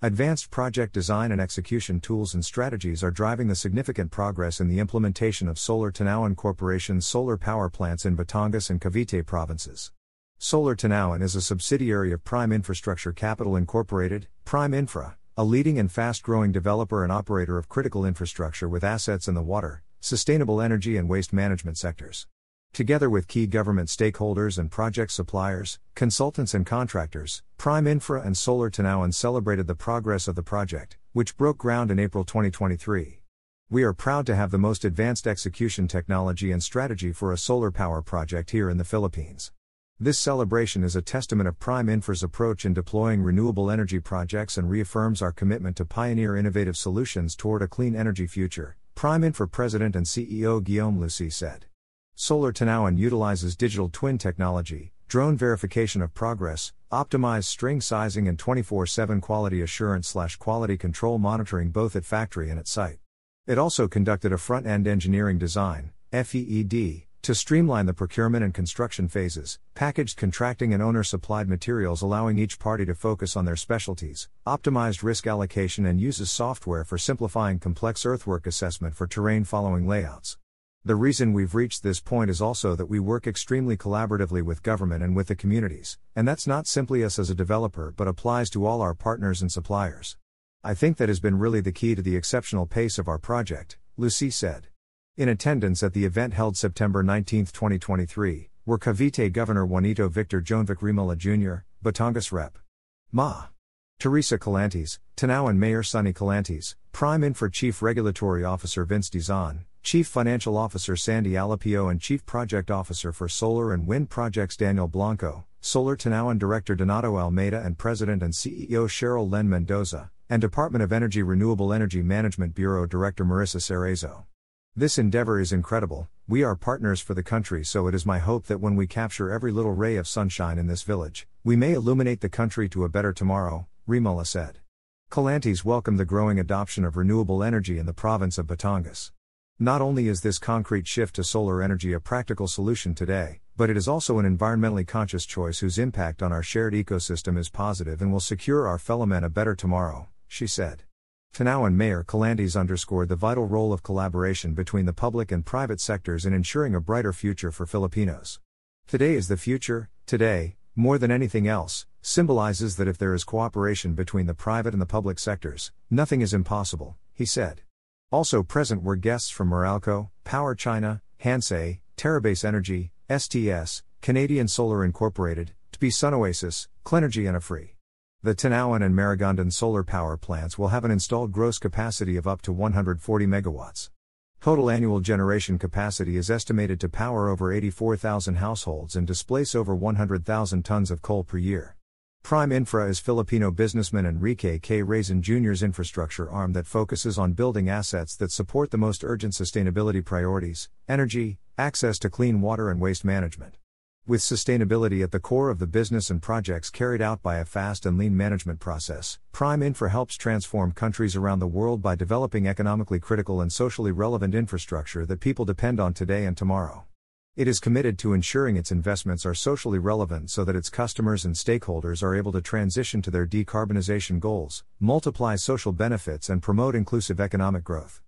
Advanced project design and execution tools and strategies are driving the significant progress in the implementation of Solar Tanauan Corporation's solar power plants in Batangas and Cavite provinces. Solar Tanauan is a subsidiary of Prime Infrastructure Capital Incorporated, Prime Infra, a leading and fast growing developer and operator of critical infrastructure with assets in the water, sustainable energy, and waste management sectors. Together with key government stakeholders and project suppliers, consultants, and contractors, Prime Infra and Solar celebrated the progress of the project, which broke ground in April 2023. We are proud to have the most advanced execution technology and strategy for a solar power project here in the Philippines. This celebration is a testament of Prime Infra's approach in deploying renewable energy projects and reaffirms our commitment to pioneer innovative solutions toward a clean energy future, Prime Infra President and CEO Guillaume Lucy said. Solar Tanauan utilizes digital twin technology, drone verification of progress, optimized string sizing and 24/7 quality assurance/quality control monitoring both at factory and at site. It also conducted a front-end engineering design, FEED, to streamline the procurement and construction phases, packaged contracting and owner supplied materials allowing each party to focus on their specialties, optimized risk allocation and uses software for simplifying complex earthwork assessment for terrain following layouts. The reason we've reached this point is also that we work extremely collaboratively with government and with the communities, and that's not simply us as a developer but applies to all our partners and suppliers. I think that has been really the key to the exceptional pace of our project, Lucy said. In attendance at the event held September 19, 2023, were Cavite Governor Juanito Victor Jonvic Remulla Jr., Batangas Rep. Ma. Teresa Collantes, Tanauan Mayor Sonny Collantes, Prime Infra Chief Regulatory Officer Vince Dizon, Chief Financial Officer Sandy Alapio and Chief Project Officer for Solar and Wind Projects Daniel Blanco, Solar Tanauan Director Donato Almeida and President and CEO Cheryl Len Mendoza, and Department of Energy Renewable Energy Management Bureau Director Marissa Cerezo. This endeavor is incredible, we are partners for the country, so it is my hope that when we capture every little ray of sunshine in this village, we may illuminate the country to a better tomorrow, Remulla said. Collantes welcomed the growing adoption of renewable energy in the province of Batangas. Not only is this concrete shift to solar energy a practical solution today, but it is also an environmentally conscious choice whose impact on our shared ecosystem is positive and will secure our fellow men a better tomorrow, she said. Tanauan Mayor Collantes underscored the vital role of collaboration between the public and private sectors in ensuring a brighter future for Filipinos. Today is the future, today, more than anything else, symbolizes that if there is cooperation between the private and the public sectors, nothing is impossible, he said. Also present were guests from Meralco, Power China, Hansei, Terrabase Energy, STS, Canadian Solar Incorporated, TP Sun Oasis, Clenergy and Afri. The Tanauan and Maragondon solar power plants will have an installed gross capacity of up to 140 megawatts. Total annual generation capacity is estimated to power over 84,000 households and displace over 100,000 tons of coal per year. Prime Infra is Filipino businessman Enrique K. Razon Jr.'s infrastructure arm that focuses on building assets that support the most urgent sustainability priorities energy, access to clean water, and waste management. With sustainability at the core of the business and projects carried out by a fast and lean management process, Prime Infra helps transform countries around the world by developing economically critical and socially relevant infrastructure that people depend on today and tomorrow. It is committed to ensuring its investments are socially relevant so that its customers and stakeholders are able to transition to their decarbonization goals, multiply social benefits, and promote inclusive economic growth.